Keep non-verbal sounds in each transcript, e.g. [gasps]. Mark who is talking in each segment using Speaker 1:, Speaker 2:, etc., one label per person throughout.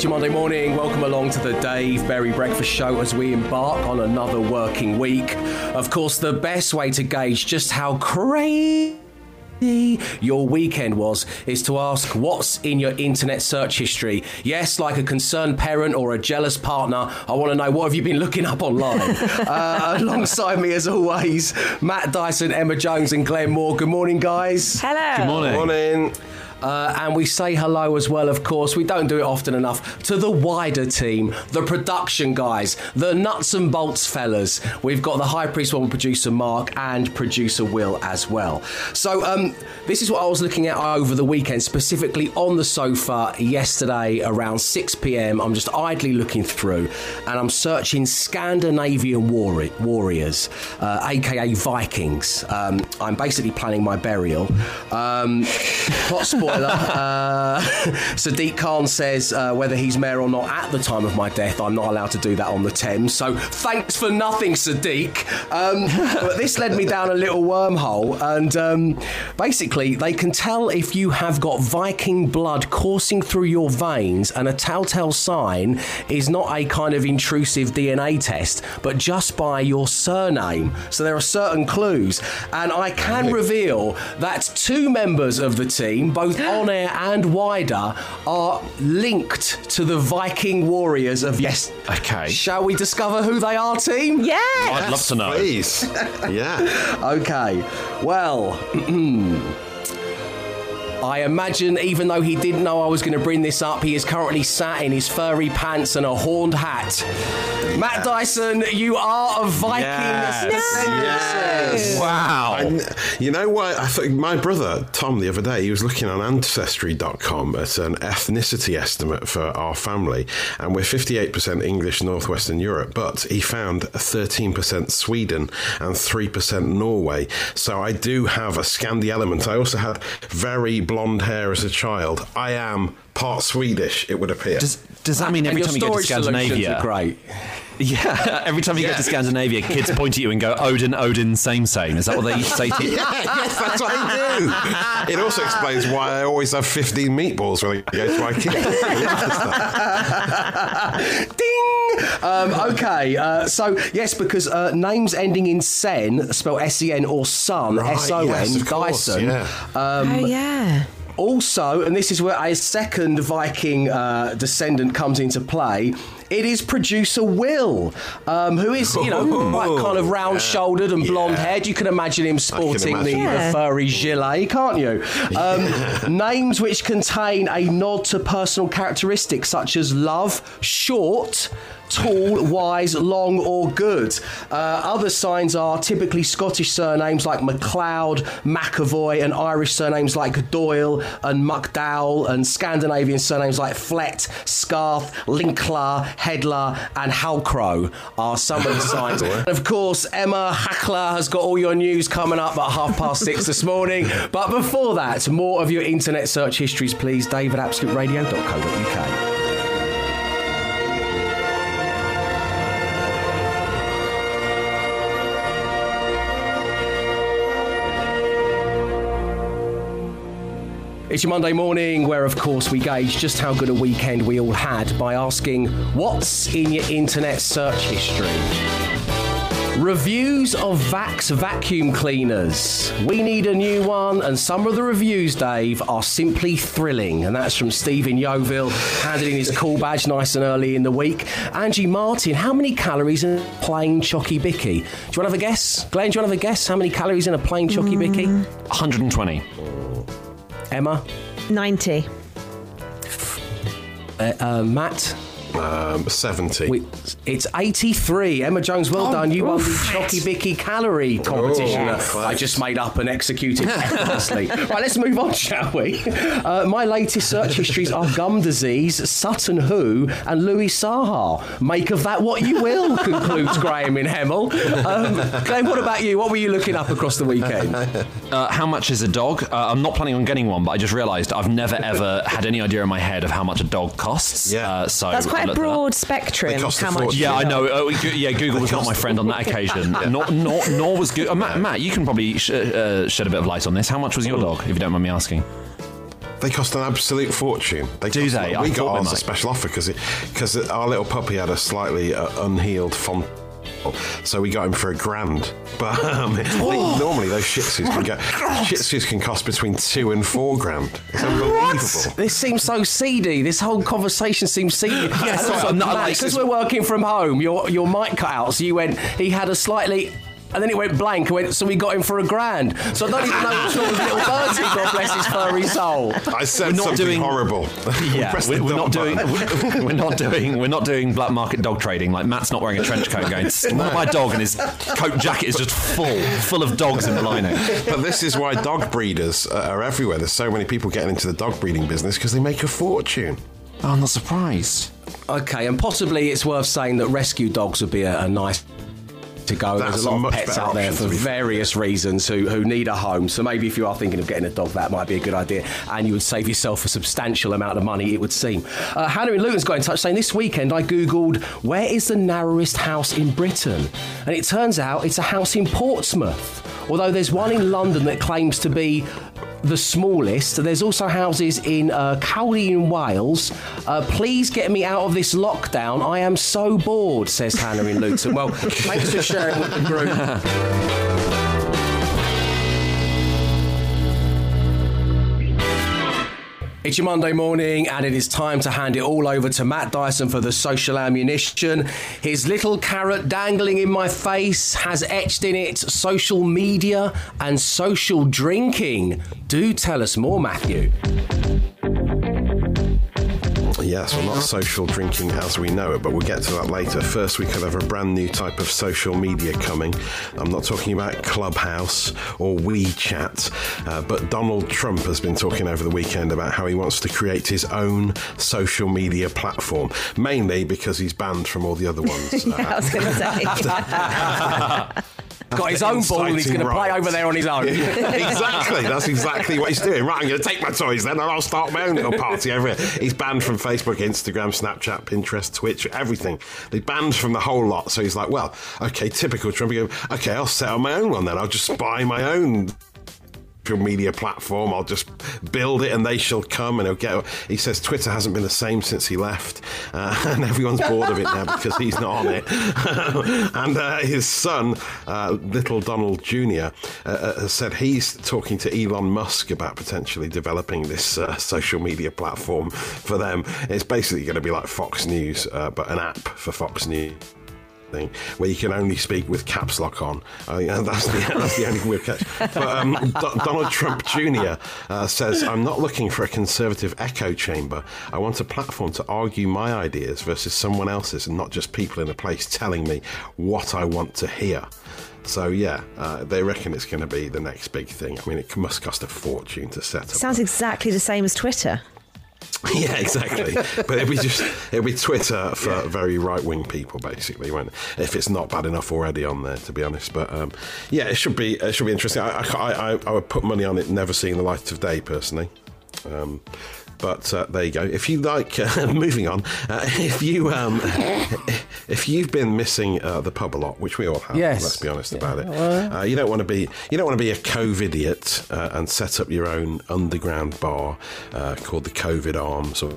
Speaker 1: It's your Monday morning. Welcome along to the Dave Berry Breakfast Show as we embark on another working week. Of course, the best way to gauge just how crazy your weekend was is to ask what's in your internet search history. Yes, like a concerned parent or a jealous partner, I want to know what have you been looking up online. [laughs] uh, alongside me, as always, Matt Dyson, Emma Jones, and Glenn Moore. Good morning, guys.
Speaker 2: Hello.
Speaker 3: Good morning.
Speaker 4: Good Morning.
Speaker 1: Uh, and we say hello as well, of course. We don't do it often enough to the wider team, the production guys, the nuts and bolts fellas. We've got the High Priest One producer Mark and producer Will as well. So, um, this is what I was looking at over the weekend, specifically on the sofa yesterday around 6 pm. I'm just idly looking through and I'm searching Scandinavian warri- warriors, uh, aka Vikings. Um, I'm basically planning my burial. Um, [laughs] spoiler uh, [laughs] Sadiq Khan says uh, whether he's mayor or not at the time of my death, I'm not allowed to do that on the Thames. So thanks for nothing, Sadiq. Um, [laughs] but this led me down a little wormhole, and um, basically, they can tell if you have got Viking blood coursing through your veins, and a telltale sign is not a kind of intrusive DNA test, but just by your surname. So there are certain clues, and I can reveal that two members of the team, both on air and wider, are linked to the Viking warriors of yes.
Speaker 3: Okay.
Speaker 1: Shall we discover who they are, team?
Speaker 2: Yeah.
Speaker 3: I'd love to know.
Speaker 4: Please. yeah. [laughs]
Speaker 1: Okay. Well. [clears throat] Hmm. I imagine, even though he didn't know I was going to bring this up, he is currently sat in his furry pants and a horned hat. Matt Dyson, you are a Viking
Speaker 3: Yes.
Speaker 1: descendants.
Speaker 3: Wow.
Speaker 4: And you know what? I think my brother Tom the other day he was looking on ancestry.com at an ethnicity estimate for our family, and we're 58% English, Northwestern Europe, but he found 13% Sweden and 3% Norway. So I do have a Scandi element. I also had very blonde hair as a child. I am part Swedish, it would appear.
Speaker 3: Does, does that mean [laughs] every time you go to Scandinavia?
Speaker 1: great.
Speaker 3: Yeah, every time you go to Scandinavia, kids point at you and go, Odin, Odin, same, same. Is that what they [laughs] say to you?
Speaker 4: Yeah, yes, that's what I do. It also explains why I always have 15 meatballs when I go to IKEA. [laughs]
Speaker 1: Ding! Um, okay, uh, so yes, because uh, names ending in sen, spelled S-E-N or son,
Speaker 4: Right,
Speaker 1: S-O-N,
Speaker 4: yes, of course,
Speaker 1: Dyson.
Speaker 4: yeah.
Speaker 2: oh yeah.
Speaker 1: Also, and this is where a second Viking uh, descendant comes into play. It is producer Will, um, who is you know [laughs] quite kind of round-shouldered and blonde-haired. You can imagine him sporting the,
Speaker 4: imagine.
Speaker 1: the
Speaker 2: Yeah.
Speaker 1: furry gilet, can't you? Um, names which contain a nod to personal characteristics such as love, short. Tall, wise, long, or good. Uh, other signs are typically Scottish surnames like MacLeod, McAvoy, and Irish surnames like Doyle and McDowell, and Scandinavian surnames like Flett, Scarth, Linklater, Headler, and Halcrow are some of the [laughs] signs. and of course, Emma Hackler has got all your news coming up at half past six this morning. But before that, more of your internet search histories, please. David It's your Monday morning, where of course we gauge just how good a weekend we all had by asking what's in your internet search history. Reviews of Vax vacuum cleaners. We need a new one, and some of the reviews, Dave, are simply thrilling. And that's from Stephen Yeovil, handing in his call badge nice and early in the week. Angie Martin, how many calories in a plain chocky bicky? Do you want to have a guess? Glenn, do you want to have a guess? How many calories in a plain chocky bicky? Mm.
Speaker 3: 120.
Speaker 1: Emma?
Speaker 2: Ninety.
Speaker 1: Uh, uh, Matt?
Speaker 4: Um, 70.
Speaker 1: We, it's 83. Emma Jones, well done. You won the
Speaker 2: oof.
Speaker 1: Chocky Bicky calorie competition.
Speaker 4: Oh.
Speaker 1: I just made up and executed [laughs] effortlessly. right, let's move on, [laughs] shall we? Uh, my latest search histories are gum disease, Sutton Hoo, and Louis Saha. Make of that what you will, [laughs] concludes Graham in Hemel. Um, Glenn, what about you? What were you looking up across the weekend?
Speaker 3: Uh, how much is a dog? Uh, I'm not planning on getting one, but I just realised I've never ever had any idea in my head of how much a dog costs.
Speaker 4: Yeah.
Speaker 3: Uh, so
Speaker 2: That's
Speaker 3: I
Speaker 2: quite a
Speaker 3: looked that
Speaker 2: broad spectrum.
Speaker 4: They cost a
Speaker 2: How much?
Speaker 4: fortune.
Speaker 3: Yeah, I know. Go- yeah, Google was not my friend on that occasion. Nor, nor, nor was Google. Uh, [laughs] Matt, Matt, you can probably sh- uh, shed a bit of light on this. How much was your dog, if you don't mind me asking?
Speaker 4: They cost an absolute fortune. They
Speaker 3: Do
Speaker 4: cost-
Speaker 3: they? I
Speaker 4: We
Speaker 3: thought
Speaker 4: got
Speaker 3: they
Speaker 4: ours a special offer because because our little puppy had a slightly uh, unhealed font. So we got him for a grand, but um, [laughs]
Speaker 3: Oh.
Speaker 4: normally those Shih Tzus can get Shih Tzus can cost between two and four grand. It's unbelievable.
Speaker 1: This seems so seedy. This whole conversation seems seedy.
Speaker 3: Yeah, sorry, like-
Speaker 1: because we're working from home. Your your mic cut out, so you went. He had a slightly. And then it went blank. and went, so we got him for a grand. So I don't even know what sort of little birds he got. Bless his furry soul.
Speaker 4: I said
Speaker 3: not
Speaker 4: something
Speaker 3: doing-
Speaker 4: horrible. [laughs]
Speaker 3: Yeah,
Speaker 4: Press the
Speaker 3: we're, we're not doing. We're, [laughs] we're not doing. We're not doing black market dog trading. Like Matt's not wearing a trench coat, going "Look at my dog, and his coat jacket is just full, full of dogs in the lining.
Speaker 4: But this is why dog breeders uh, are everywhere. There's so many people getting into the dog breeding business because they make a fortune.
Speaker 3: Oh, I'm not surprised.
Speaker 1: Okay, and possibly it's worth saying that rescue dogs would be a, a nice to go.
Speaker 4: That's
Speaker 1: There's a lot of pets out there for
Speaker 4: be fair.
Speaker 1: various reasons who, who need a home. So maybe if you are thinking of getting a dog, that might be a good idea, and you would save yourself a substantial amount of money. It would seem. Uh, Hannah in Luton's got in touch saying this weekend I googled where is the narrowest house in Britain, and it turns out it's a house in Portsmouth. Although there's one in London that claims to be the smallest. There's also houses in uh, Conwy in Wales. Uh, please get me out of this lockdown. I am so bored, says Hannah in Luton. Well, [laughs] thanks for sharing with the group. It's your Monday morning, and it is time to hand it all over to Matt Dyson for the social ammunition. His little carrot dangling in my face has etched in it social media and social drinking. Do tell us more, Matthew.
Speaker 4: Yes, well, not social drinking as we know it, but we'll get to that later. First, we could have a brand new type of social media coming. I'm not talking about Clubhouse or WeChat, uh, but Donald Trump has been talking over the weekend about how he wants to create his own social media platform, mainly because he's banned from all the other ones. [laughs] Uh,
Speaker 2: I was going to say. [laughs] [laughs]
Speaker 1: Got his own ball, and he's going to play over there on his own. [laughs]
Speaker 4: exactly. That's exactly what he's doing. Right, I'm going to take my toys then and I'll start my own little party over here. He's banned from Facebook, Instagram, Snapchat, Pinterest, Twitch, everything. They banned from the whole lot. So he's like, well, okay, typical Trump. Okay, I'll set up my own one then. I'll just buy my own media platform. I'll just build it and they shall come and he'll get. He says Twitter hasn't been the same since he left, uh, [laughs] and everyone's bored of it now because he's not on it. [laughs] and uh, his son, uh, little Donald Jr., uh, uh, has said he's talking to Elon Musk about potentially developing this uh, social media platform for them. It's basically going to be like Fox News, but an app for Fox News thing where you can only speak with caps lock on. I think [laughs] that's the, that's the only weird catch. But um, Do- Donald Trump Jr. Uh, says, I'm not looking for a conservative echo chamber. I want a platform to argue my ideas versus someone else's and not just people in a place telling me what I want to hear. So, yeah, uh, they reckon it's going to be the next big thing. I mean, it must cost a fortune to set up.
Speaker 2: Sounds exactly the same as Twitter. [laughs]
Speaker 4: Yeah, exactly. but it'll be just it'll be Twitter for very right wing people, basically. When if it's not bad enough already on there, to be honest. But um, yeah, it should be it should be interesting. I, I, I, I would put money on it never seeing the light of day, personally. Um, but uh, there you go. If you like, uh, [laughs] moving on. Uh, if you um, [laughs] if you've been missing uh, the pub a lot, which we all have,
Speaker 1: Yes.
Speaker 4: let's be honest about it. Uh, you don't want to be you don't want to be a COVID idiot uh, and set up your own underground bar uh, called the COVID Arms or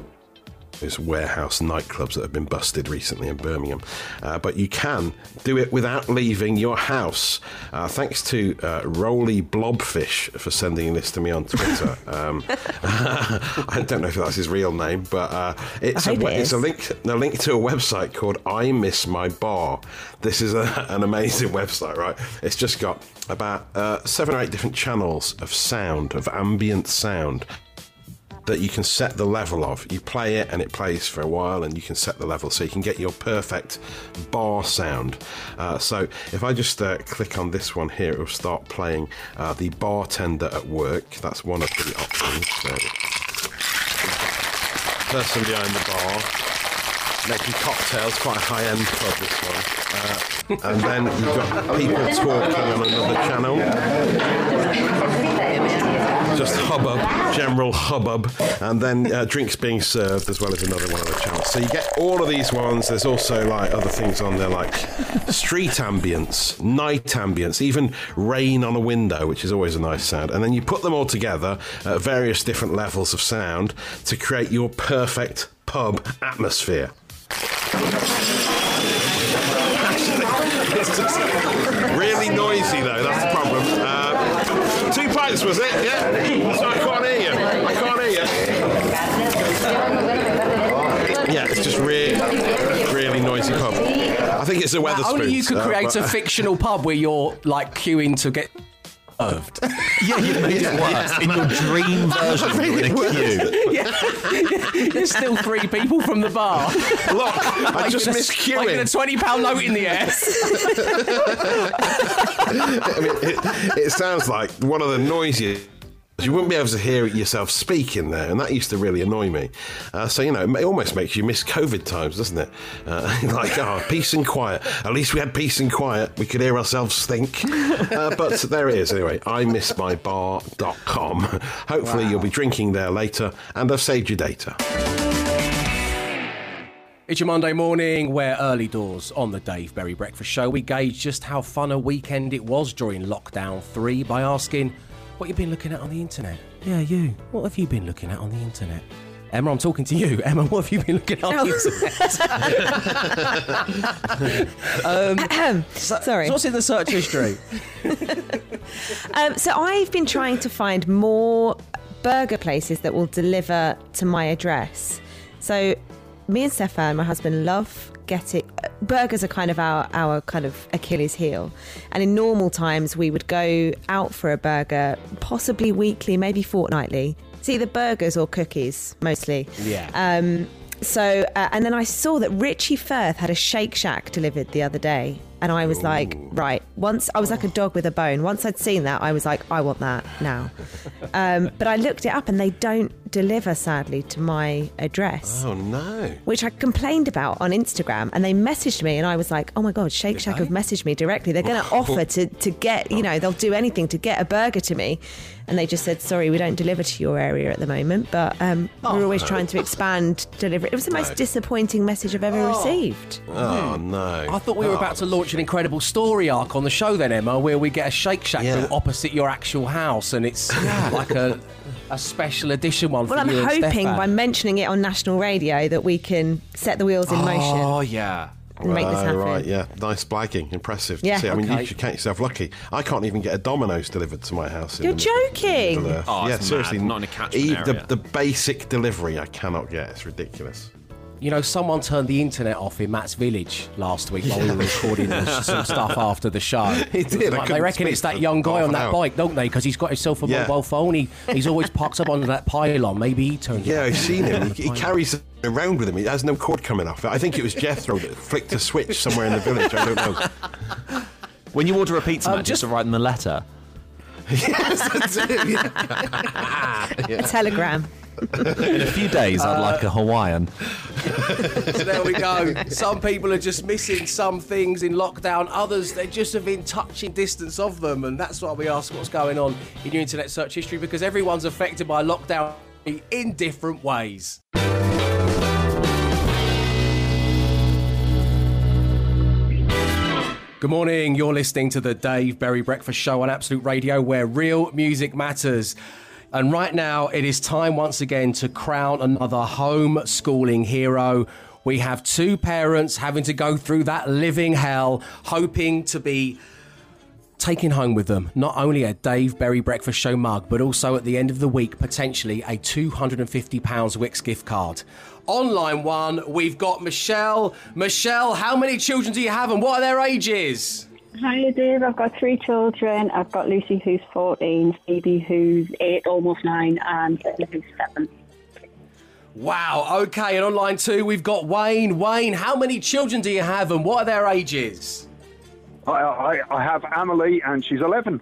Speaker 4: those warehouse nightclubs that have been busted recently in Birmingham. Uh, but you can do it without leaving your house. Uh, thanks to uh, Roly Blobfish for sending this to me on Twitter. [laughs] um, [laughs] I don't know if that's his real name, but uh, it's, a, it's a link a link to a website called I Miss My Bar. This is a, an amazing website, right? It's just got about uh, seven or eight different channels of sound, of ambient sound that you can set the level of. You play it and it plays for a while, and you can set the level so you can get your perfect bar sound. Uh, so if I just uh, click on this one here, it will start playing uh, the bartender at work. That's one of the options. So, person behind the bar. Making cocktails, quite a high end pub, this one. Uh, and then you've got people talking on another channel. Just hubbub, general hubbub, and then uh, drinks being served as well as another one of the channels. So you get all of these ones. There's also like other things on there like street ambience, night ambience, even rain on a window, which is always a nice sound. And then you put them all together at various different levels of sound to create your perfect pub atmosphere. Two was it? Yeah. So I can't hear you. I can't hear you. Yeah, it's just really, really noisy pub. I think it's a Wetherspoons.
Speaker 1: Only you could
Speaker 4: uh,
Speaker 1: create
Speaker 4: but-
Speaker 1: a fictional pub where you're like queuing to get served. [laughs]
Speaker 3: Yeah, you made it worse. In your dream [laughs] version, you're in a queue.
Speaker 1: There's still three people from the bar.
Speaker 4: Look, I just
Speaker 1: Like
Speaker 4: missed
Speaker 1: a- Like in a twenty pound note in the air. [laughs]
Speaker 4: I mean, it, it sounds like one of the noisiest. You wouldn't be able to hear yourself speak in there, and that used to really annoy me. Uh, so, you know, it almost makes you miss COVID times, doesn't it? Uh, [laughs] like, oh, peace and quiet. At least we had peace and quiet. We could hear ourselves think. Uh, but there it is, anyway. I miss my bar.com. [laughs] Hopefully, you'll be drinking there later, and I've saved your data.
Speaker 1: It's your Monday morning. We're early doors on the Dave Berry Breakfast Show. We gauge just how fun a weekend it was during lockdown three by asking what you've been looking at on the internet. Yeah, you. What have you been looking at on the internet? Emma, I'm talking to you. [laughs] Emma, what have you been looking at on the internet? [laughs]
Speaker 2: Sorry.
Speaker 1: So what's in the search history? [laughs]
Speaker 2: Um, so I've been trying to find more burger places that will deliver to my address. So me and Stefan, my husband, love getting burgers are kind of our our kind of Achilles heel. And in normal times we would go out for a burger, possibly weekly, maybe fortnightly. It's either burgers or cookies, mostly.
Speaker 1: Yeah.
Speaker 2: Um, so, uh, and then I saw that Richie Firth had a Shake Shack delivered the other day. And I was like, right, once I was like a dog with a bone. Once I'd seen that, I was like, I want that now. Um, but I looked it up and they don't deliver, sadly, to my address,
Speaker 4: Oh, no.
Speaker 2: which I complained about on Instagram. And they messaged me and I was like, oh my God, Shake Shack have messaged me directly. They're going [laughs] to offer to, to get, you know, they'll do anything to get a burger to me. And they just said, sorry, we don't deliver to your area at the moment, but um, we're always trying to expand delivery. It was the most disappointing message I've ever received.
Speaker 4: Oh, no.
Speaker 1: I thought we were about to launch an incredible story arc on the show then, Emma, where we get a Shake Shack
Speaker 4: Yeah.
Speaker 1: opposite your actual house and it's [laughs] like a, a special edition one
Speaker 2: Well,
Speaker 1: for
Speaker 2: I'm
Speaker 1: you and
Speaker 2: hoping
Speaker 1: Stefan.
Speaker 2: by mentioning it on national radio that we can set the wheels in oh, motion
Speaker 3: Oh, yeah.
Speaker 2: and make this
Speaker 4: Oh,
Speaker 2: happen.
Speaker 4: right, yeah. Nice blagging. Impressive.
Speaker 2: Yeah.
Speaker 4: see. I mean,
Speaker 1: Okay.
Speaker 4: you should count yourself lucky. I can't even get a Domino's delivered to my house.
Speaker 2: You're
Speaker 4: the
Speaker 2: joking?
Speaker 4: middle
Speaker 3: Oh,
Speaker 4: yeah, seriously.
Speaker 3: mad. Not in a catchment
Speaker 4: E-
Speaker 3: area.
Speaker 4: The, the basic delivery I cannot get. It's ridiculous.
Speaker 1: You know, someone turned the internet off in Matt's village last week while we were recording [laughs] some stuff after the show.
Speaker 4: He did. I
Speaker 1: Like, they reckon it's that young guy on that
Speaker 4: hour.
Speaker 1: bike, don't they? Because he's got himself a
Speaker 4: Yeah.
Speaker 1: mobile phone. He, he's always parked up under that pylon. Maybe he turned it
Speaker 4: Yeah. I've seen him. [laughs] He, he carries it around with him. He has no cord coming off. it. I think it was Jethro that flicked a switch somewhere in the village. I don't know.
Speaker 3: When you order a pizza,
Speaker 1: Um,
Speaker 3: Matt, just to write them a letter. [laughs]
Speaker 4: yes, that's it. Yeah.
Speaker 2: A telegram.
Speaker 3: In a few days, I'd like a Hawaiian. [laughs]
Speaker 1: So there we go. Some people are just missing some things in lockdown. Others, they're just within touching distance of them. And that's why we ask what's going on in your internet search history because everyone's affected by lockdown in different ways. Good morning. You're listening to the Dave Berry Breakfast Show on Absolute Radio, where real music matters. And right now, it is time once again to crown another homeschooling hero. We have two parents having to go through that living hell, hoping to be taking home with them not only a Dave Berry Breakfast Show mug, but also at the end of the week, potentially a £250 Wix gift card. Online one, we've got Michelle. Michelle, how many children do you have and what are their ages?
Speaker 5: Hi, Dave. I've got three children. I've got Lucy, who's 14, Phoebe, who's 8, almost 9, and Ella, who's 7.
Speaker 1: Wow, okay, and on line two, we've got Wayne. Wayne, how many children do you have and what are their ages?
Speaker 6: I, I, I have Emily, and she's 11.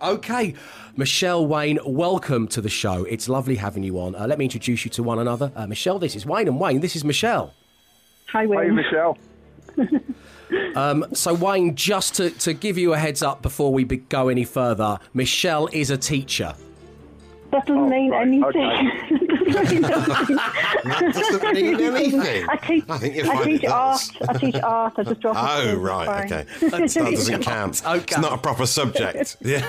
Speaker 1: Okay, Michelle Wayne, welcome to the show. It's lovely having you on. Uh, let me introduce you to one another. Uh, Michelle, this is Wayne, and Wayne, this is Michelle.
Speaker 5: Hi, Wayne.
Speaker 6: Hi, Michelle. [laughs]
Speaker 1: Um, so, Wayne, just to, to give you a heads up before we be- go any further, Michelle is a teacher.
Speaker 5: That doesn't
Speaker 6: Oh,
Speaker 5: mean
Speaker 6: right,
Speaker 5: anything.
Speaker 4: That [laughs] doesn't mean anything.
Speaker 5: I teach.
Speaker 4: I think you
Speaker 5: I teach art. I teach art. I just drop. it
Speaker 4: Oh,
Speaker 5: through,
Speaker 4: right,
Speaker 5: it's
Speaker 4: okay. [laughs] That doesn't count. [laughs]
Speaker 1: Okay.
Speaker 4: It's not a proper subject. Yeah.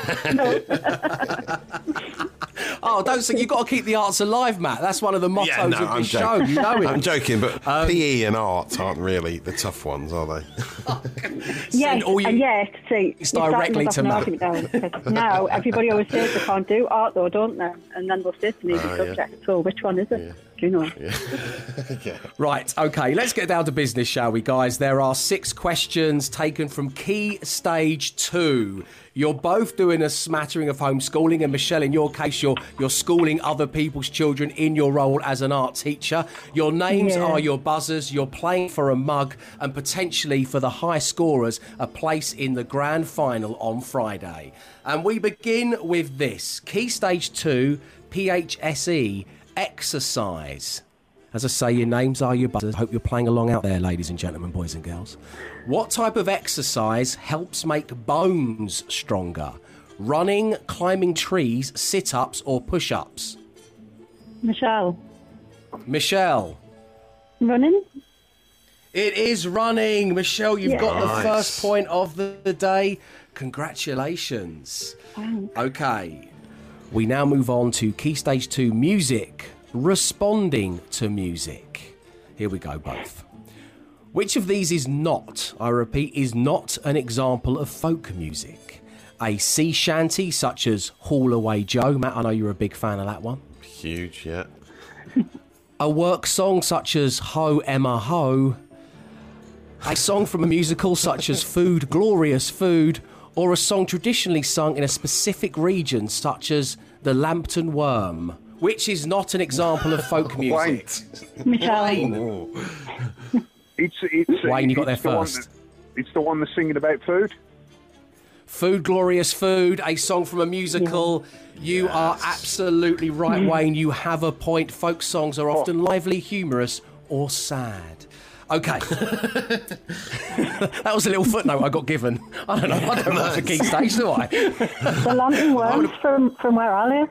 Speaker 1: Oh, don't think you've got to keep the arts alive, Matt. That's one of the mottos
Speaker 4: Yeah, no,
Speaker 1: of
Speaker 4: I'm
Speaker 1: this show. You know it.
Speaker 4: I'm joking, but
Speaker 1: Um,
Speaker 4: PE and art aren't really the tough ones, are they?
Speaker 5: Yes,
Speaker 1: all you-
Speaker 5: and yes. See,
Speaker 1: It's directly to
Speaker 5: off an
Speaker 1: Matt.
Speaker 5: argument now everybody always says they can't do art, though, don't they? Uh, and then they'll say to me, the ah,
Speaker 4: yeah.
Speaker 5: subject. So which one is it? Do you know? [laughs]
Speaker 1: Right, okay, let's get down to business, shall we, guys? There are six questions taken from Key Stage 2. You're both doing a smattering of homeschooling, and Michelle, in your case, you're, you're schooling other people's children in your role as an art teacher. Your names
Speaker 5: Yeah.
Speaker 1: are your buzzers, you're playing for a mug, and potentially for the high scorers, a place in the grand final on Friday. And we begin with this Key Stage 2 PHSE exercise. As I say, your names are your buzzers. Hope you're playing along out there, ladies and gentlemen, boys and girls. What type of exercise helps make bones stronger? Running, climbing trees, sit ups, or push ups?
Speaker 5: Michelle,
Speaker 1: Michelle.
Speaker 5: running.
Speaker 1: It is running. Michelle, you've got the
Speaker 4: Nice.
Speaker 1: first point of the, the day. Congratulations. Okay. We now move on to Key Stage 2 music. Responding to music. Here we go, both. Which of these is not, I repeat, is not an example of folk music? A sea shanty such as Haul Away Joe. Matt, I know you're a big fan of that one.
Speaker 4: Huge, yeah.
Speaker 1: A work song such as Ho Emma Ho, a song from a musical such as Food, Glorious Food, or a song traditionally sung in a specific region such as the Lambton Worm, which is not an example of folk [laughs] music.
Speaker 6: Wait.
Speaker 5: Michelle,
Speaker 6: It's it's
Speaker 1: Wayne, you got there
Speaker 6: the one
Speaker 1: first.
Speaker 6: that- it's the one that's singing about food.
Speaker 1: Food, Glorious Food, a song from a musical. You are absolutely right, mm. Wayne. You have a point. Folk songs are often lively, humorous, or sad. Okay. [laughs] that was a little footnote I got given. I don't know. I don't work for Key Stage, do I?
Speaker 5: the Lambton [laughs] Worms from from where I live.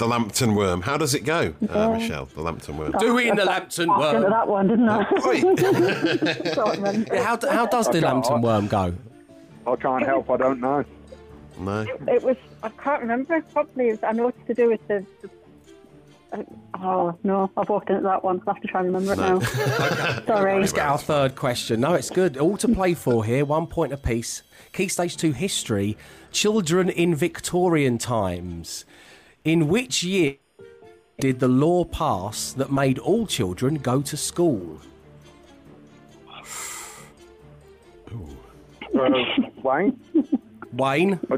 Speaker 4: The Lambton Worm. How does it go, uh, Michelle? The Lambton Worm.
Speaker 1: Doing the Lambton
Speaker 5: Walked into
Speaker 1: Worm.
Speaker 5: that one, didn't I?
Speaker 4: Oi.
Speaker 5: Sort of meant it.
Speaker 1: How, how does the Lambton Worm go?
Speaker 6: I can't help. I don't know.
Speaker 4: no.
Speaker 5: It was. I can't remember. Probably. Was, I know it's to do with the. the uh, oh no! I've walked into that one. I will have to try and remember it now. [laughs] Sorry.
Speaker 1: Let's get our third question. No, it's good. All to play for here. One point apiece. Key Stage 2 history. Children in Victorian times. In which year did the law pass that made all children go to school?
Speaker 6: Uh, Wayne,
Speaker 1: Wayne?
Speaker 6: I,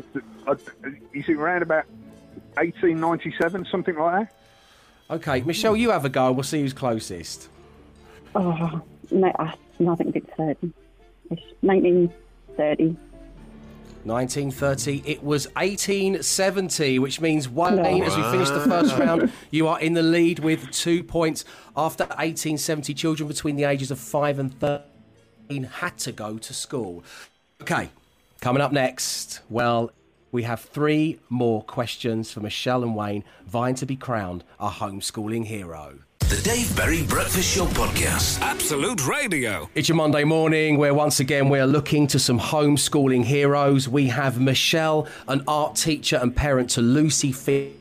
Speaker 6: I, is it around about 1897, something like that?
Speaker 1: Okay, Michelle, you have a go. We'll see who's closest.
Speaker 5: Oh, no, I, nothing beats thirty. It's nineteen thirty.
Speaker 1: 1930. It was 1870, which means Wayne,
Speaker 5: No.
Speaker 1: as we finish the first round, you are in the lead with two points. After 1870, children between the ages of 5 and 13 had to go to school. Okay, coming up next, well, we have three more questions for Michelle and Wayne, vying to be crowned a homeschooling hero.
Speaker 7: The Dave Berry Breakfast Show Podcast. Absolute Radio.
Speaker 1: It's your Monday morning where once again we're looking to some homeschooling heroes. We have Michelle, an art teacher and parent to Lucy Fee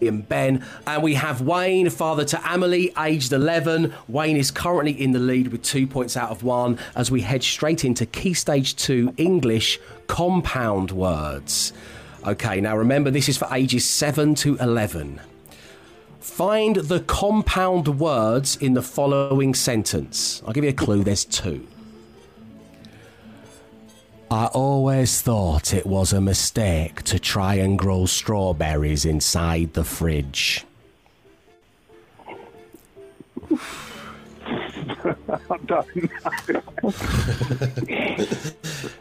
Speaker 1: and Ben, and we have Wayne, father to Amelie, aged 11. Wayne is currently in the lead with two points out of one as we head straight into Key Stage 2 English compound words. Okay, now remember this is for ages 7 to 11. Find the compound words in the following sentence. I'll give you a clue, there's two. I always thought it was a mistake to try and grow strawberries inside the fridge. [laughs]
Speaker 6: I don't know. [laughs]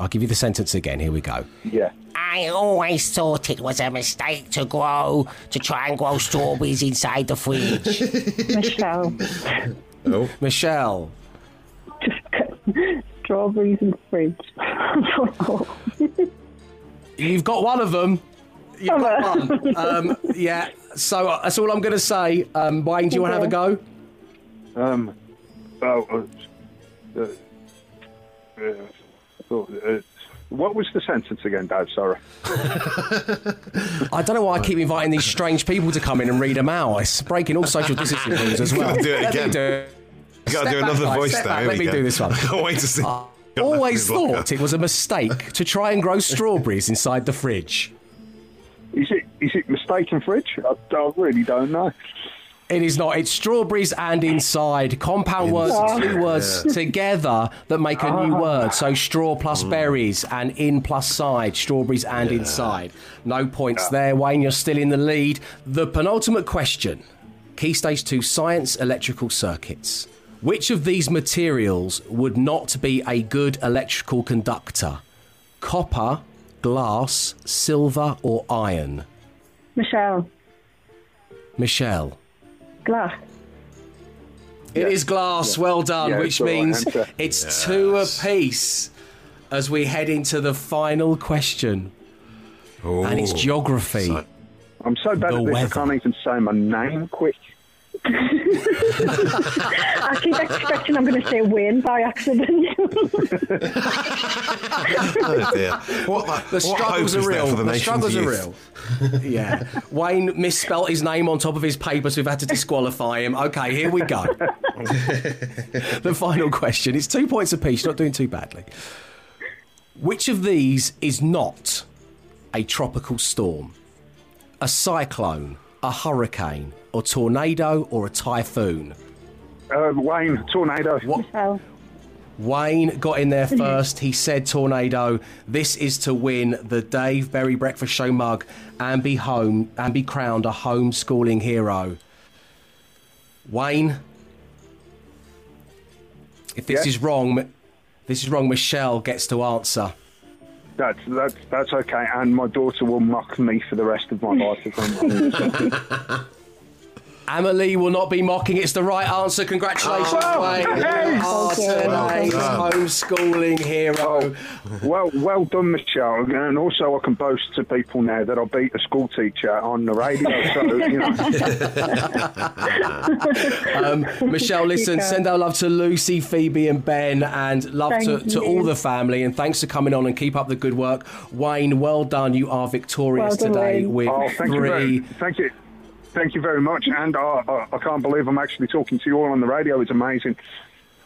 Speaker 1: I'll give you the sentence again. Here we go.
Speaker 6: Yeah.
Speaker 8: I always thought it was a mistake to grow, to try and grow strawberries inside the fridge. [laughs]
Speaker 5: Michelle,
Speaker 4: Oh, [laughs]
Speaker 1: Michelle,
Speaker 5: to Strawberries and fridge. I don't know.
Speaker 1: You've got one of them. You've got one. Um, yeah. So uh, that's all I'm going to say. Um, Wayne, do you want to have a go?
Speaker 6: Um, oh, uh, uh, uh, what was the sentence again, Dad? Sorry. [laughs]
Speaker 1: I don't know why I keep inviting these strange people to come in and read them out. It's breaking all social distancing [laughs] rules as well.
Speaker 4: Gotta do it
Speaker 1: Let me
Speaker 4: again.
Speaker 1: do it.
Speaker 4: You got to do
Speaker 1: back,
Speaker 4: another
Speaker 1: guys,
Speaker 4: voice
Speaker 1: step
Speaker 4: there.
Speaker 1: back. Let me
Speaker 4: go.
Speaker 1: do this one.
Speaker 4: I [laughs] can't wait to see.
Speaker 1: I always thought it was a mistake to try and grow strawberries inside the fridge.
Speaker 6: Is it is it mistaken fridge? I, I really don't know.
Speaker 1: It is not. It's strawberries and inside. Compound words, two words together that make a new word. So straw plus mm. berries and in plus side. Strawberries and inside. No points there. Wayne, you're still in the lead. The penultimate question. Key stage two science electrical circuits. Which of these materials would not be a good electrical conductor? Copper, glass, silver, or iron?
Speaker 5: Michelle,
Speaker 1: Michelle.
Speaker 5: Glass.
Speaker 1: It is glass. Well done,
Speaker 6: Yeah,
Speaker 1: which
Speaker 6: it's all right,
Speaker 1: means
Speaker 6: answer.
Speaker 1: it's two apiece as we head into the final question, and it's geography.
Speaker 4: So-
Speaker 6: I'm so bad
Speaker 1: The
Speaker 6: at this,
Speaker 1: weather.
Speaker 6: I can't even say my name quick.
Speaker 5: I keep expecting I'm going to say Wayne by accident. [laughs]
Speaker 4: Oh dear. What,
Speaker 1: The
Speaker 4: what
Speaker 1: struggles are real.
Speaker 4: the,
Speaker 1: The,
Speaker 4: nation's
Speaker 1: struggles are real. yeah. [laughs] Wayne misspelt his name on top of his paper, so we've had to disqualify him. Okay, here we go. [laughs] the final question. It's two points apiece. Not doing too badly. Which of these is not a tropical storm? A cyclone, a hurricane, or tornado, or a typhoon?
Speaker 6: Uh, Wayne, tornado.
Speaker 5: Michelle,
Speaker 1: Wayne got in there first. He said tornado. This is to win the Dave Berry Breakfast Show mug and be home and be crowned a homeschooling hero. Wayne, if this
Speaker 6: Yeah?
Speaker 1: is wrong, this is wrong. Michelle gets to answer.
Speaker 6: That's that's that's okay, and my daughter will mock me for the rest of my life if I'm [laughs]
Speaker 1: Amelie will not be mocking. It's the right answer. Congratulations, Wayne. You are today's
Speaker 4: Well
Speaker 1: homeschooling hero.
Speaker 6: Well, well done, Michelle. And also, I can boast to people now that I beat a school teacher on the radio. So, you know, [laughs] [laughs]
Speaker 1: Um, Michelle, listen, send our love to Lucy, Phoebe, and Ben, and love to,
Speaker 5: Thank
Speaker 1: to
Speaker 5: you.
Speaker 1: all the family. And thanks for coming on and keep up the good work. Wayne, well done. You are victorious
Speaker 5: Well done,
Speaker 1: today
Speaker 5: Wayne.
Speaker 1: with
Speaker 6: oh, thank you, very,
Speaker 1: three.
Speaker 6: thank you, thank you very much. And uh, uh, I can't believe I'm actually talking to you all on the radio. It's amazing.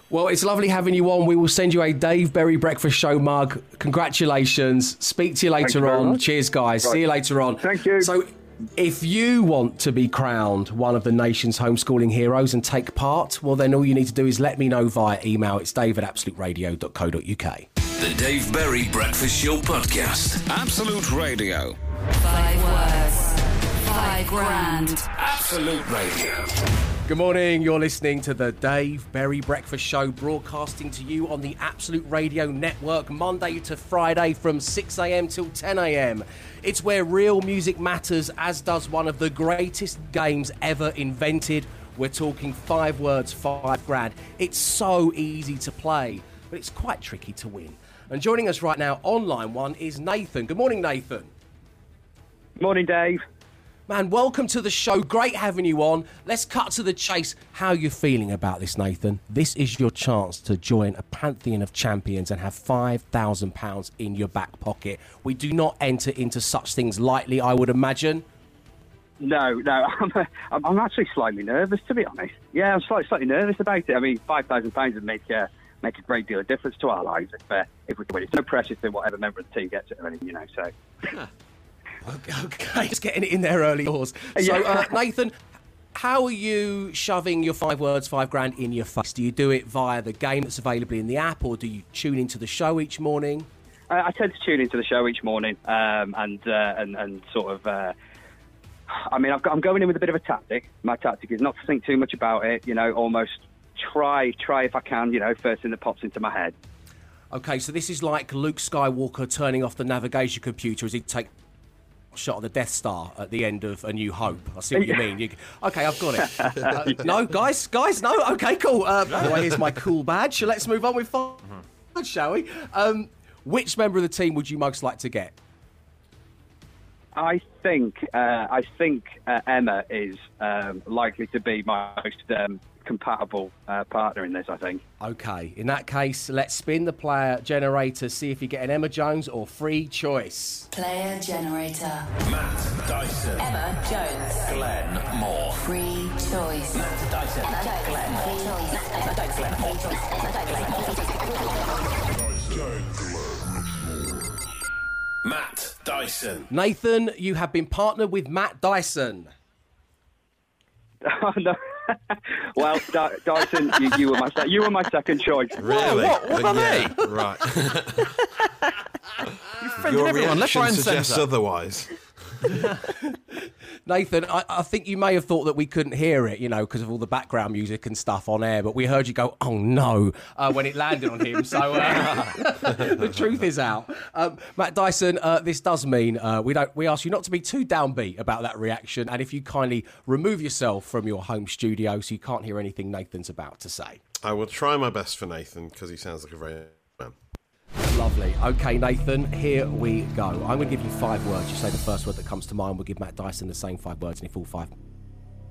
Speaker 1: Well, it's lovely having you on. We will send you a Dave Berry Breakfast Show mug. Congratulations. Speak to you later
Speaker 6: you
Speaker 1: on.
Speaker 6: much.
Speaker 1: Cheers, guys.
Speaker 6: Right.
Speaker 1: See you later on.
Speaker 6: Thank you.
Speaker 1: So, if you want to be crowned one of the nation's homeschooling heroes and take part, well, then all you need to do is let me know via email. It's dave at absoluteradio.co.uk.
Speaker 7: The Dave Berry Breakfast Show podcast. Absolute Radio.
Speaker 9: Five words, five grand.
Speaker 7: Absolute Radio.
Speaker 1: Good morning. You're listening to the Dave Berry Breakfast Show, broadcasting to you on the Absolute Radio Network, Monday to Friday from 6am till 10am. It's where real music matters, as does one of the greatest games ever invented. We're talking five words, five grand. It's so easy to play, but it's quite tricky to win. And joining us right now on line one is Nathan. Good morning, Nathan.
Speaker 10: Morning, Dave.
Speaker 1: Man, welcome to the show. Great having you on. Let's cut to the chase. How are you feeling about this, Nathan? This is your chance to join a pantheon of champions and have £5,000 in your back pocket. We do not enter into such things lightly, I would imagine.
Speaker 10: No, no, I'm, [laughs] I'm, I'm actually slightly nervous, to be honest. Yeah, I'm slightly, slightly nervous about it. I mean, five thousand pounds would make uh, make a great deal of difference to our lives if uh, if we could win. It's no pressure to whatever member of the team gets it or anything, you know. So
Speaker 1: Okay, just [laughs] getting it in there early doors. So, uh, Nathan, how are you shoving your five words, five grand in your face? Do you do it via the game that's available in the app, or do you tune into the show each morning?
Speaker 10: I, I tend to tune into the show each morning um, and uh, and and sort of. Uh, I mean, I've got, I'm going in with a bit of a tactic. My tactic is not to think too much about it. You know, almost try try if I can. You know, first thing that pops into my head.
Speaker 1: Okay, so this is like Luke Skywalker turning off the navigation computer as he take shot of the Death Star at the end of A New Hope. I see what you mean. You, okay, I've got it. [laughs] Uh, no, guys, guys, no. Okay, cool. Uh, by the way, here's my cool badge. Let's move on with five, shall we? Um, which member of the team would you most like to get?
Speaker 10: I think uh, I think uh, Emma is um, likely to be my most um, compatible uh, partner in this. I think.
Speaker 1: Okay, in that case, let's spin the player generator, see if you get an Emma Jones or free choice.
Speaker 9: Player generator.
Speaker 7: Matt Dyson.
Speaker 9: Emma Jones.
Speaker 7: Glenn Moore.
Speaker 9: Free choice.
Speaker 7: Matt Dyson.
Speaker 9: Emma Jones.
Speaker 7: Glenn Moore.
Speaker 9: Free choice. Emma Jones. Free choice. Emma Jones. Free choice.
Speaker 7: Matt Dyson.
Speaker 1: Nathan, you have been partnered with Matt Dyson. [laughs]
Speaker 10: Oh, no. [laughs] well, Dy- Dyson, you, you were my se- you were my second choice.
Speaker 4: Really?
Speaker 3: what? What about
Speaker 4: Yeah,
Speaker 3: me?
Speaker 4: Right. [laughs]
Speaker 3: Friend
Speaker 4: Your
Speaker 3: everyone, left,
Speaker 4: reaction
Speaker 3: right, and
Speaker 4: suggests
Speaker 3: centre.
Speaker 4: otherwise. [laughs]
Speaker 1: Nathan, I, I think you may have thought that we couldn't hear it, you know, because of all the background music and stuff on air, but we heard you go, oh no, uh, when it landed on him. So uh, [laughs] the truth is out. Um, Matt Dyson, uh, this does mean uh, we don't. We ask you not to be too downbeat about that reaction, and if you kindly remove yourself from your home studio so you can't hear anything Nathan's about to say.
Speaker 4: I will try my best for Nathan because he sounds like a very.
Speaker 1: Lovely. Okay, Nathan, here we go. I'm going to give you five words. You say the first word that comes to mind. We'll give Matt Dyson the same five words, and if all five,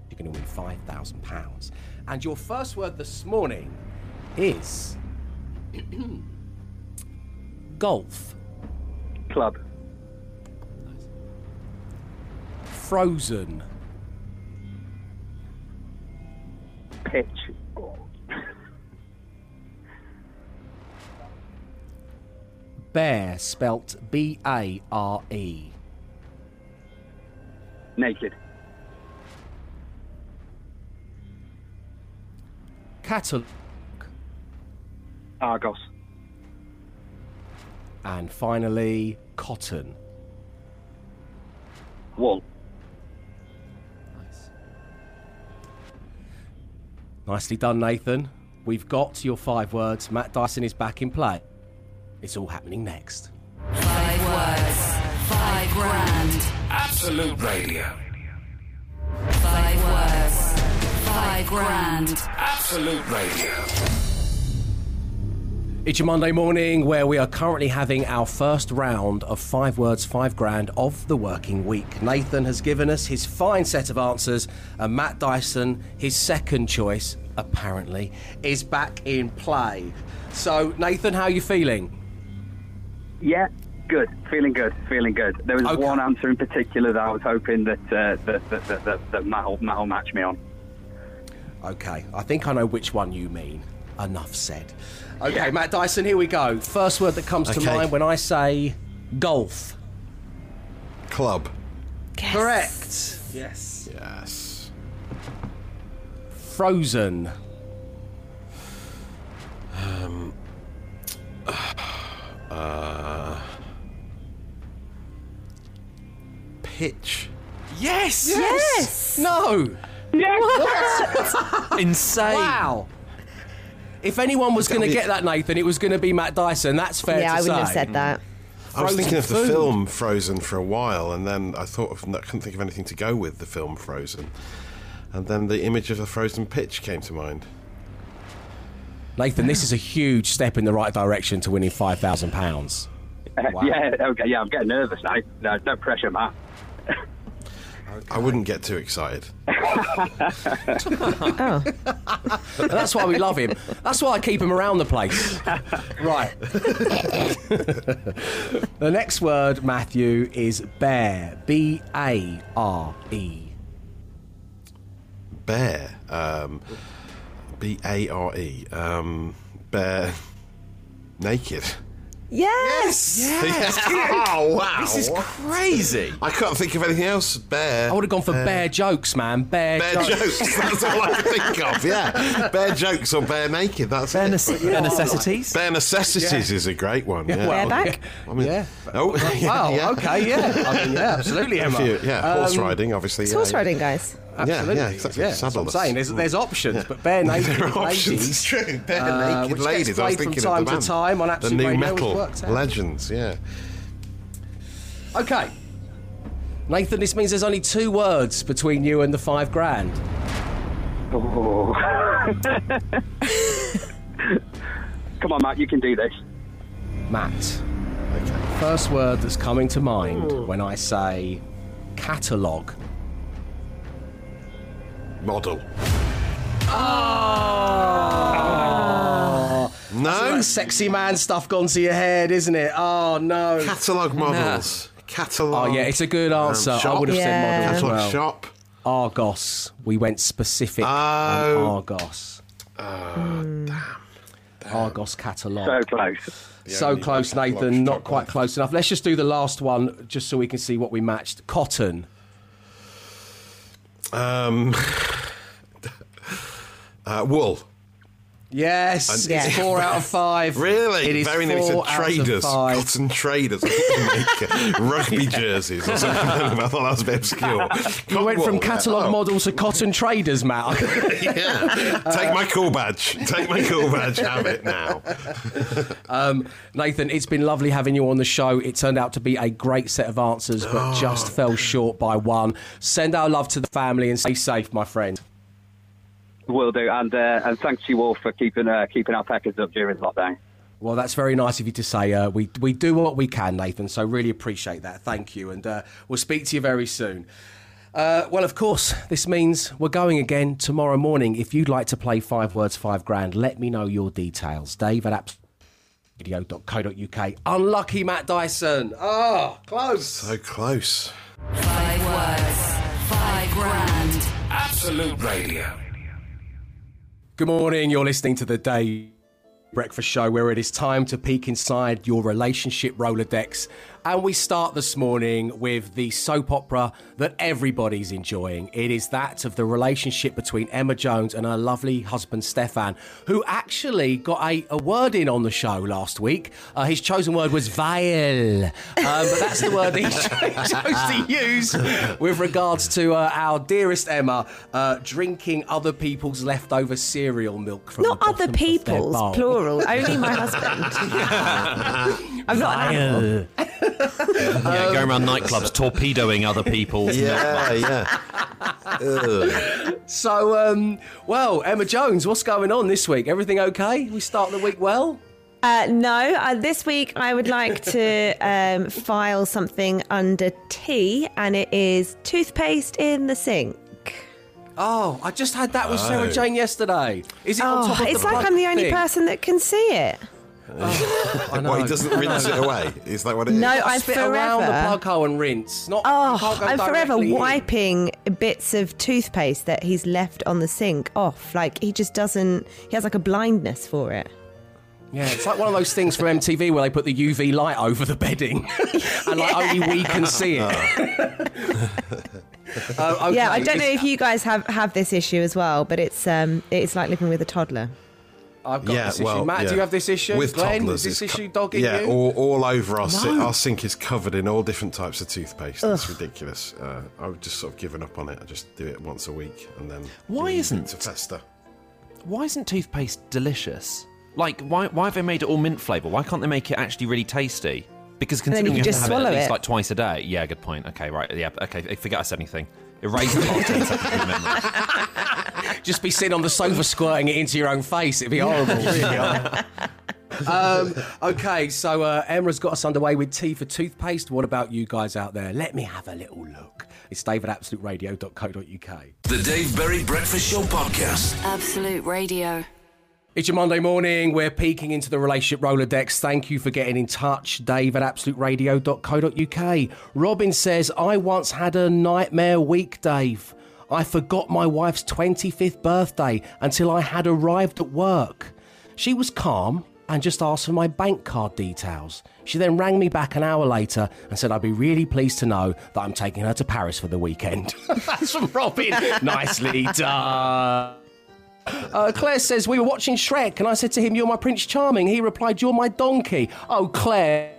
Speaker 1: you're going to win £5,000. And your first word this morning is [clears throat] golf,
Speaker 10: Club.
Speaker 1: frozen,
Speaker 10: Pitch.
Speaker 1: Bear, spelt B A R E,
Speaker 10: Naked.
Speaker 1: catalogue,
Speaker 10: Argos.
Speaker 1: and finally, cotton.
Speaker 10: Wool. Nice.
Speaker 1: Nicely done, Nathan. We've got your five words. Matt Dyson is back in play. It's all happening next.
Speaker 9: Five words. Five grand.
Speaker 7: Absolute Radio.
Speaker 9: Five words. Five grand.
Speaker 7: Absolute Radio.
Speaker 1: It's your Monday morning where we are currently having our first round of five words, five grand of the working week. Nathan has given us his fine set of answers, and Matt Dyson, his second choice, apparently, is back in play. So, Nathan, how are you feeling?
Speaker 10: Yeah, good. Feeling good. Feeling good. There was
Speaker 1: Okay.
Speaker 10: one answer in particular that I was hoping that uh, that, that, that, that, that Matt, will, Matt will match me on.
Speaker 1: Okay, I think I know which one you mean. Enough said. Okay, Matt Dyson, here we go. First word that comes to
Speaker 4: Okay.
Speaker 1: mind when I say golf.
Speaker 4: Club.
Speaker 1: Correct. Yes.
Speaker 4: Yes.
Speaker 1: Frozen.
Speaker 4: Uh, Uh, pitch.
Speaker 1: Yes.
Speaker 2: Yes.
Speaker 1: No. What? [laughs]
Speaker 3: Insane.
Speaker 1: Wow. If anyone was going to get that, Nathan, it was going to be Matt Dyson. That's fair
Speaker 2: yeah,
Speaker 1: to
Speaker 2: I wouldn't have said that.
Speaker 4: I was thinking of the
Speaker 1: food.
Speaker 4: film Frozen for a while, and then I thought of, I couldn't think of anything to go with the film Frozen, and then the image of a frozen pitch came to mind.
Speaker 1: Nathan, this is a huge step in the right direction to winning five thousand pounds. [laughs] Wow.
Speaker 10: yeah, okay, yeah, I'm getting nervous now. No, no pressure, Matt.
Speaker 4: I wouldn't get too excited. [laughs]
Speaker 2: Oh,
Speaker 1: That's why we love him. That's why I keep him around the place. Right. [laughs] the next word, Matthew, is bear. B A R E.
Speaker 4: Bear. Um, B A R E. Um, bear. [laughs] Naked.
Speaker 2: yes. [laughs]
Speaker 4: oh wow!
Speaker 3: This is crazy.
Speaker 4: I can't think of anything else. Bear.
Speaker 1: I would have gone for bear jokes, man. Bear,
Speaker 4: Bear
Speaker 1: jokes.
Speaker 4: jokes. [laughs] That's all I can think of. Yeah, bear jokes or bear naked. That's
Speaker 3: Bare,
Speaker 4: it.
Speaker 3: nece- bare necessities.
Speaker 4: Bare necessities is a great one. Yeah.
Speaker 1: well,
Speaker 2: Bareback?
Speaker 4: I mean,
Speaker 1: Yeah.
Speaker 4: Oh,
Speaker 1: Wow.
Speaker 4: yeah.
Speaker 1: Okay. Yeah. I mean, yeah. Absolutely,
Speaker 4: A
Speaker 1: Emma.
Speaker 4: few- yeah, horse
Speaker 1: Um,
Speaker 4: riding, obviously.
Speaker 2: It's
Speaker 4: yeah.
Speaker 2: horse riding, guys.
Speaker 1: Absolutely.
Speaker 4: Yeah, yeah, exactly.
Speaker 1: Yeah, that's what I'm saying. There's, there's options, but bare naked [laughs]
Speaker 4: There are options.
Speaker 1: ladies,
Speaker 4: It's true. Bare
Speaker 1: uh,
Speaker 4: naked
Speaker 1: which gets
Speaker 4: ladies. I was
Speaker 1: played from
Speaker 4: thinking
Speaker 1: time
Speaker 4: of the
Speaker 1: to time on
Speaker 4: the new
Speaker 1: Radio,
Speaker 4: metal legends. Yeah.
Speaker 1: Okay. Nathan, this means there's only two words between you and the five grand.
Speaker 10: Oh. [laughs] Come on, Matt, you can do this.
Speaker 1: Matt. Okay. First word that's coming to mind when I say catalogue.
Speaker 4: Model.
Speaker 1: Oh.
Speaker 4: No.
Speaker 1: That sexy man stuff gone to your head, isn't it? Oh no.
Speaker 4: Catalogue models. Catalogue.
Speaker 1: Oh yeah, it's a good
Speaker 4: um,
Speaker 1: answer. I would have said model as
Speaker 4: Catalogue
Speaker 1: well.
Speaker 4: shop.
Speaker 1: Argos. We went specific on
Speaker 4: Oh.
Speaker 1: Argos. Argos catalogue.
Speaker 10: So close.
Speaker 1: So close, Nathan. Not quite close enough. Let's just do the last one, just so we can see what we matched. Cotton.
Speaker 4: Um, [laughs] uh, wool.
Speaker 1: Yes,
Speaker 4: And-
Speaker 1: it's
Speaker 2: Yeah.
Speaker 1: four out of [laughs] five.
Speaker 4: Really?
Speaker 1: It is
Speaker 4: Very
Speaker 1: four out of
Speaker 4: traders.
Speaker 1: five.
Speaker 4: Cotton traders. I [laughs] think they make uh, rugby [laughs] jerseys or something. I thought that was a bit obscure.
Speaker 1: You went from catalogue
Speaker 4: yeah.
Speaker 1: model to cotton traders, Matt.
Speaker 4: yeah. Take my cool badge. Take my cool badge. Have it now.
Speaker 1: Um, Nathan, it's been lovely having you on the show. It turned out to be a great set of answers, but
Speaker 4: Oh.
Speaker 1: just fell short by one. Send our love to the family and stay safe, my friend.
Speaker 10: Will do, and uh, and thanks you all for keeping uh, keeping our packers up during the lockdown.
Speaker 1: Well, that's very nice of you to say. Uh, we we do what we can, Nathan. So really appreciate that. Thank you, and uh, we'll speak to you very soon. Uh, well, of course, this means we're going again tomorrow morning. If you'd like to play five words, five grand, let me know your details. Dave at apps.co.uk. Unlucky Matt Dyson. Oh, close.
Speaker 4: So close.
Speaker 11: Five words, five grand.
Speaker 7: Absolute Radio.
Speaker 1: Good morning. You're listening to the Day Breakfast Show, where it is time to peek inside your relationship Rolodex. And we start this morning with the soap opera that everybody's enjoying. It is that of the relationship between Emma Jones and her lovely husband Stefan, who actually got a, a word in on the show last week. Uh, his chosen word was vile, um, but that's the word he [laughs] chose to use with regards to uh, our dearest Emma uh, drinking other people's leftover cereal milk from
Speaker 2: Not
Speaker 1: the
Speaker 2: other
Speaker 1: bottom of their
Speaker 2: people's, plural. Only my husband. [laughs] I'm not an animal.
Speaker 3: Yeah, going around nightclubs torpedoing other people.
Speaker 4: Yeah, yeah.
Speaker 1: So, um, well, Emma Jones, what's going on this week? Everything okay? We start the week well?
Speaker 2: Uh, no, uh, this week I would like to um, file something under T, and it is toothpaste in the sink.
Speaker 1: Oh, I just had that with Sarah
Speaker 4: Oh.
Speaker 1: Jane yesterday. Is it on
Speaker 2: Oh,
Speaker 1: top of
Speaker 2: it's like I'm the only
Speaker 1: thing?
Speaker 2: person that can see it.
Speaker 1: I know.
Speaker 4: Well, he doesn't rinse it away. Is that what it is?
Speaker 2: No, I'm
Speaker 1: Spit around the
Speaker 2: forever.
Speaker 1: plug hole and rinse. Not.
Speaker 2: Oh,
Speaker 1: can't
Speaker 2: I'm forever
Speaker 1: directly in.
Speaker 2: wiping bits of toothpaste that he's left on the sink off. Like he just doesn't. He has like a blindness for it.
Speaker 1: Yeah, it's like one of those things from MTV where they put the UV light over the bedding, [laughs] and like only we can see it. Uh, [laughs] okay,
Speaker 2: Yeah, I don't know if you guys have have this issue as well, but it's um it's like living with a toddler.
Speaker 1: I've got
Speaker 4: Yeah,
Speaker 1: this issue.
Speaker 4: well,
Speaker 1: Matt,
Speaker 4: yeah.
Speaker 1: do you have this issue?
Speaker 4: With
Speaker 1: Glenn,
Speaker 4: toddlers,
Speaker 1: is this
Speaker 4: it's co-
Speaker 1: issue dogging
Speaker 4: yeah,
Speaker 1: you?
Speaker 4: all, all over our sink.
Speaker 1: No.
Speaker 4: Our sink is covered in all different types of toothpaste. It's ridiculous. Uh, I've just sort of given up on it. I just do it once a week and then
Speaker 3: Why
Speaker 4: leave it
Speaker 3: isn't-
Speaker 4: to fester?
Speaker 3: Why isn't toothpaste delicious? Like, why, why have they made it all mint flavour? Why can't they make it actually really tasty? Because
Speaker 2: then
Speaker 3: considering
Speaker 2: you
Speaker 3: you,
Speaker 2: can
Speaker 3: have
Speaker 2: just
Speaker 3: to have it
Speaker 2: swallow
Speaker 3: at least
Speaker 2: it.
Speaker 3: like twice a day. Yeah, good point. Okay, right. Yeah, okay. Forget I said anything. Erase the last 10 seconds of your memory. [laughs]
Speaker 1: Just be sitting on the sofa squirting it into your own face. It'd be horrible. [laughs] really um, okay, so uh, Emma's got us underway with T for toothpaste. What about you guys out there? Let me have a little look. It's Dave at absoluteradio.co.uk.
Speaker 7: The Dave Berry Breakfast Show Podcast.
Speaker 11: Absolute Radio.
Speaker 1: It's your Monday morning. We're peeking into the relationship Rolodex. Thank you for getting in touch. Dave at absoluteradio.co.uk. Robin says, I once had a nightmare week, Dave. I forgot my wife's 25th birthday until I had arrived at work. She was calm and just asked for my bank card details. She then rang me back an hour later and said I'd be really pleased to know that I'm taking her to Paris for the weekend. [laughs] That's from Robin. Nicely done. Uh, Claire says, We were watching Shrek, and I said to him, You're my Prince Charming. He replied, You're my donkey. Oh, Claire.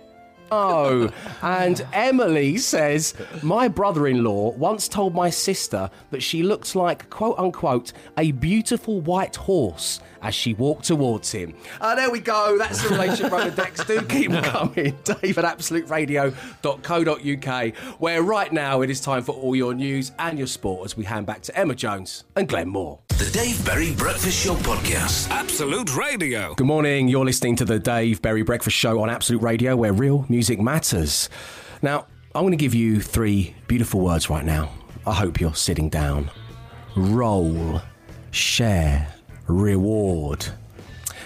Speaker 1: Oh, and Emily says, My brother in law once told my sister that she looked like, quote unquote, a beautiful white horse as she walked towards him. Uh, there we go. That's the relationship Rolodex. Do keep [laughs] them coming. [laughs] Dave at absoluteradio.co.uk, where right now it is time for all your news and your sport as we hand back to Emma Jones and Glenn Moore.
Speaker 7: The Dave Berry Breakfast Show Podcast. Absolute Radio.
Speaker 1: Good morning. You're listening to the Dave Berry Breakfast Show on Absolute Radio, where real music matters. Now, I'm going to give you three beautiful words right now. I hope you're sitting down. Roll, share, reward.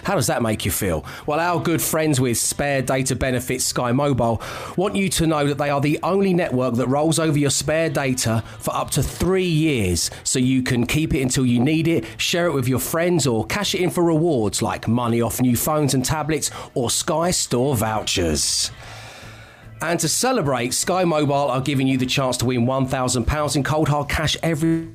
Speaker 1: How does that make you feel? Well, our good friends with Spare Data Benefits Sky Mobile want you to know that they are the only network that rolls over your spare data for up to three years so you can keep it until you need it, share it with your friends, or cash it in for rewards like money off new phones and tablets or Sky Store vouchers. And to celebrate, Sky Mobile are giving you the chance to win £1,000 in cold hard cash every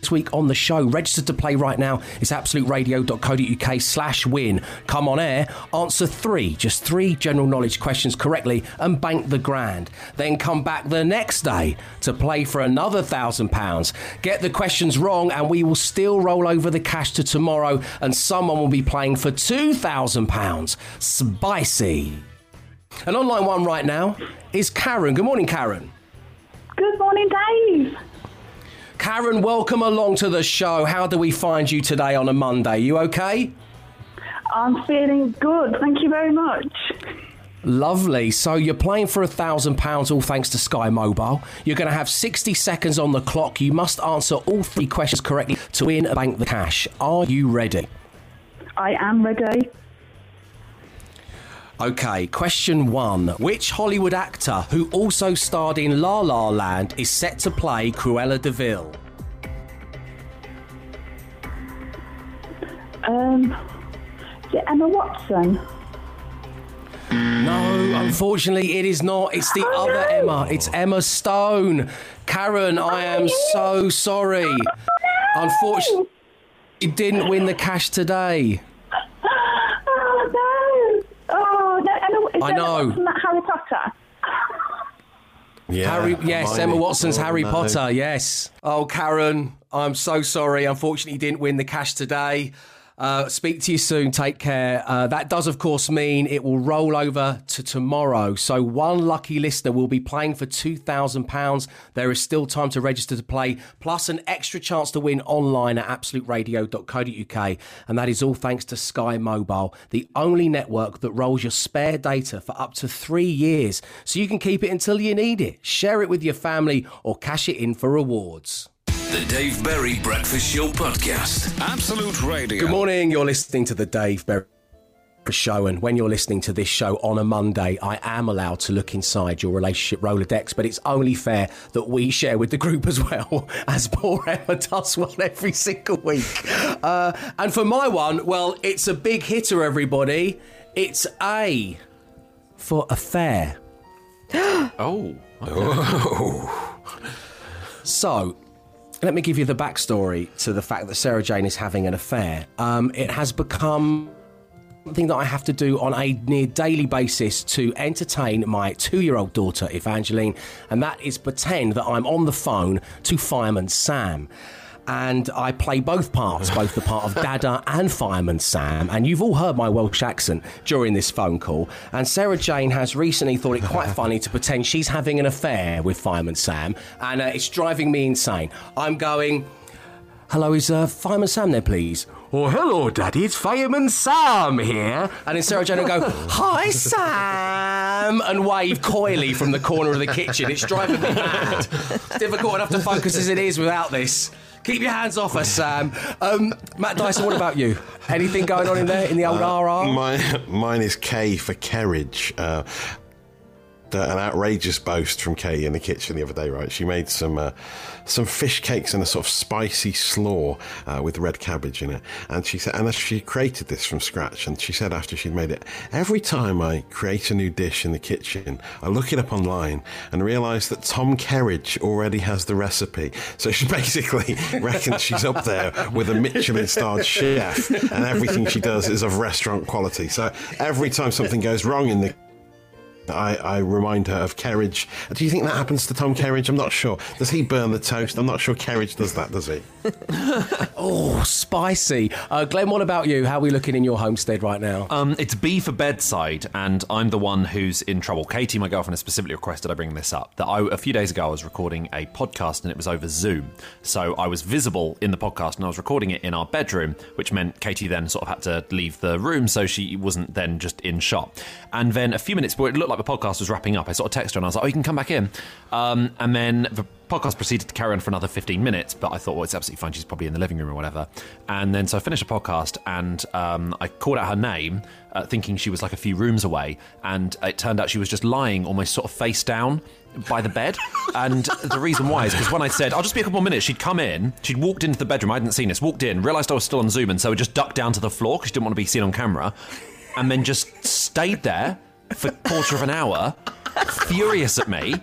Speaker 1: this week on the show. Register to play right now. It's absoluteradio.co.uk slash win. Come on air, answer three, just three general knowledge questions correctly and bank the grand. Then come back the next day to play for another thousand pounds. Get the questions wrong and we will still roll over the cash to tomorrow and someone will be playing for two thousand pounds. Spicy. An online one right now is Karen. Good morning, Karen.
Speaker 12: Good morning, Dave.
Speaker 1: Karen, welcome along to the show. How do we find you today on a Monday? You okay?
Speaker 12: I'm feeling good. Thank you very much.
Speaker 1: Lovely. So you're playing for a thousand pounds, all thanks to Sky Mobile. You're going to have 60 seconds on the clock. You must answer all three questions correctly to win and bank the cash. Are you ready?
Speaker 12: I am ready.
Speaker 1: Okay, question one. Which Hollywood actor who also starred in La La Land is set to play Cruella de Vil?
Speaker 12: Um, is it Emma Watson?
Speaker 1: No, unfortunately, it is not. It's the other Emma. It's Emma Stone. Karen, I am so sorry. No, Unfortunately, you didn't win the cash today.
Speaker 12: Oh no! Oh no! Emma, is
Speaker 1: I know.
Speaker 12: Watson that Harry Potter?
Speaker 4: Yeah,
Speaker 1: Harry, yes,
Speaker 4: Hermione.
Speaker 1: Emma Watson's
Speaker 4: Oh,
Speaker 1: Harry
Speaker 4: no.
Speaker 1: Potter. Yes. Oh, Karen, I'm so sorry. Unfortunately, you didn't win the cash today. Uh, speak to you soon. Take care. Uh, that does, of course, mean it will roll over to tomorrow. So one lucky listener will be playing for two thousand pounds. There is still time to register to play, plus an extra chance to win online at absoluteradio.co.uk, and that is all thanks to Sky Mobile, the only network that rolls your spare data for up to three years, so you can keep it until you need it. Share it with your family or cash it in for rewards.
Speaker 7: The Dave Berry Breakfast Show Podcast. Absolute Radio.
Speaker 1: Good morning. You're listening to the Dave Berry Show, and when you're listening to this show on a Monday, I am allowed to look inside your relationship Rolodex, but it's only fair that we share with the group as well, [laughs] as poor Emma does one every single week. Uh, and for my one, well, it's a big hitter, everybody. It's A for affair. [gasps]
Speaker 3: oh.
Speaker 1: So, let me give you the backstory to the fact that Sarah Jane is having an affair. Um, it has become something that I have to do on a near daily basis to entertain my two year old daughter, Evangeline, and that is pretend that I'm on the phone to Fireman Sam. And I play both parts, both the part of Dada and Fireman Sam. And you've all heard my Welsh accent during this phone call. And Sarah Jane has recently thought it quite [laughs] funny to pretend she's having an affair with Fireman Sam. And uh, it's driving me insane. I'm going, Hello, is uh, Fireman Sam there, please? Oh, hello, Daddy. It's Fireman Sam here. And then Sarah Jane will go, [laughs] Hi, Sam, and wave coyly from the corner of the kitchen. It's driving me mad. Difficult enough to focus as it is without this. Keep your hands off us, Sam. Um, Matt Dyson, what about you? Anything going on in there in the old
Speaker 4: Uh,
Speaker 1: RR?
Speaker 4: My, [laughs] mine is K for Kerridge. Uh, an outrageous boast from Kay in the kitchen the other day, right? She made some uh, some fish cakes in a sort of spicy slaw uh, with red cabbage in it, and she said, and she created this from scratch. And she said after she'd made it, every time I create a new dish in the kitchen, I look it up online and realise that Tom Kerridge already has the recipe. So she [laughs] basically reckons she's up there with a Michelin-starred chef, and everything she does is of restaurant quality. So every time something goes wrong in the I, I remind her of Kerridge. Do you think that happens to Tom Kerridge? I'm not sure. Does he burn the toast? I'm not sure Kerridge does that, does he? [laughs]
Speaker 1: Oh, spicy. Uh, Glenn, what about you? How are we looking in your homestead right now?
Speaker 3: Um, it's B for bedside, and I'm the one who's in trouble. Katie, my girlfriend, has specifically requested I bring this up. That I, a few days ago, I was recording a podcast and it was over Zoom. So I was visible in the podcast and I was recording it in our bedroom, which meant Katie then sort of had to leave the room so she wasn't then just in shot. And then a few minutes before it looked like the podcast was wrapping up, I sort of texted her and I was like, oh, you can come back in. Um, and then the podcast proceeded to carry on for another 15 minutes, but I thought, well, it's absolutely fine. She's probably in the living room or whatever. And then so I finished the podcast and um, I called out her name, uh, thinking she was like a few rooms away. And it turned out she was just lying almost sort of face down by the bed. [laughs] And the reason why is because when I said, I'll just be a couple more minutes, she'd come in, she'd walked into the bedroom, I hadn't seen this, walked in, realised I was still on Zoom, and so it just ducked down to the floor because she didn't want to be seen on camera, and then just stayed there for a quarter of an hour. Furious at me,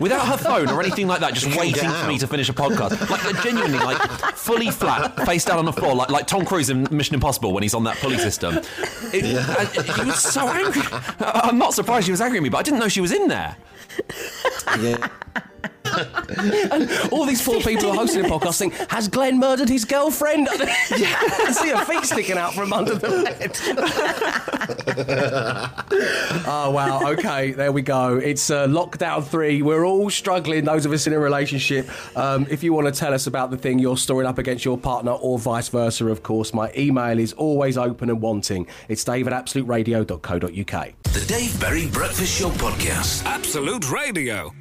Speaker 3: without her phone or anything like that, just waiting for me to finish a podcast. Like genuinely, like fully flat, face down on the floor, like like Tom Cruise in Mission Impossible when he's on that pulley system. It, and He was so angry. I'm not surprised she was angry at me, but I didn't know she was in there.
Speaker 4: Yeah.
Speaker 1: And [laughs] all these four people are hosting a podcast saying, Has Glenn murdered his girlfriend? [laughs] I see her feet sticking out from under the bed. [laughs] oh, wow. Okay, there we go. It's uh, lockdown three. We're all struggling, those of us in a relationship. Um, if you want to tell us about the thing you're storing up against your partner or vice versa, of course, my email is always open and wanting. It's dave at absoluteradio.co.uk.
Speaker 7: The Dave Berry Breakfast Show Podcast. Absolute Radio.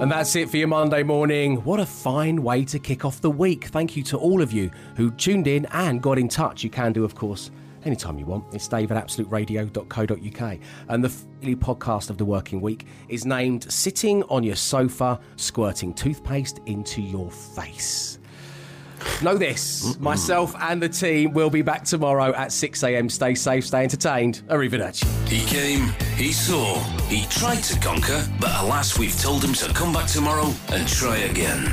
Speaker 1: And that's it for your Monday morning. What a fine way to kick off the week. Thank you to all of you who tuned in and got in touch. You can do, of course, anytime you want. It's dave at absoluteradio.co.uk. And the daily podcast of the working week is named Sitting on Your Sofa, Squirting Toothpaste into Your Face. Know this, myself and the team will be back tomorrow at 6am. Stay safe, stay entertained. Arrivederci.
Speaker 7: He came, he saw, he tried to conquer, but alas, we've told him to come back tomorrow and try again.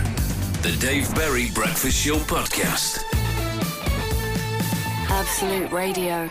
Speaker 7: The Dave Berry Breakfast Show Podcast.
Speaker 11: Absolute Radio.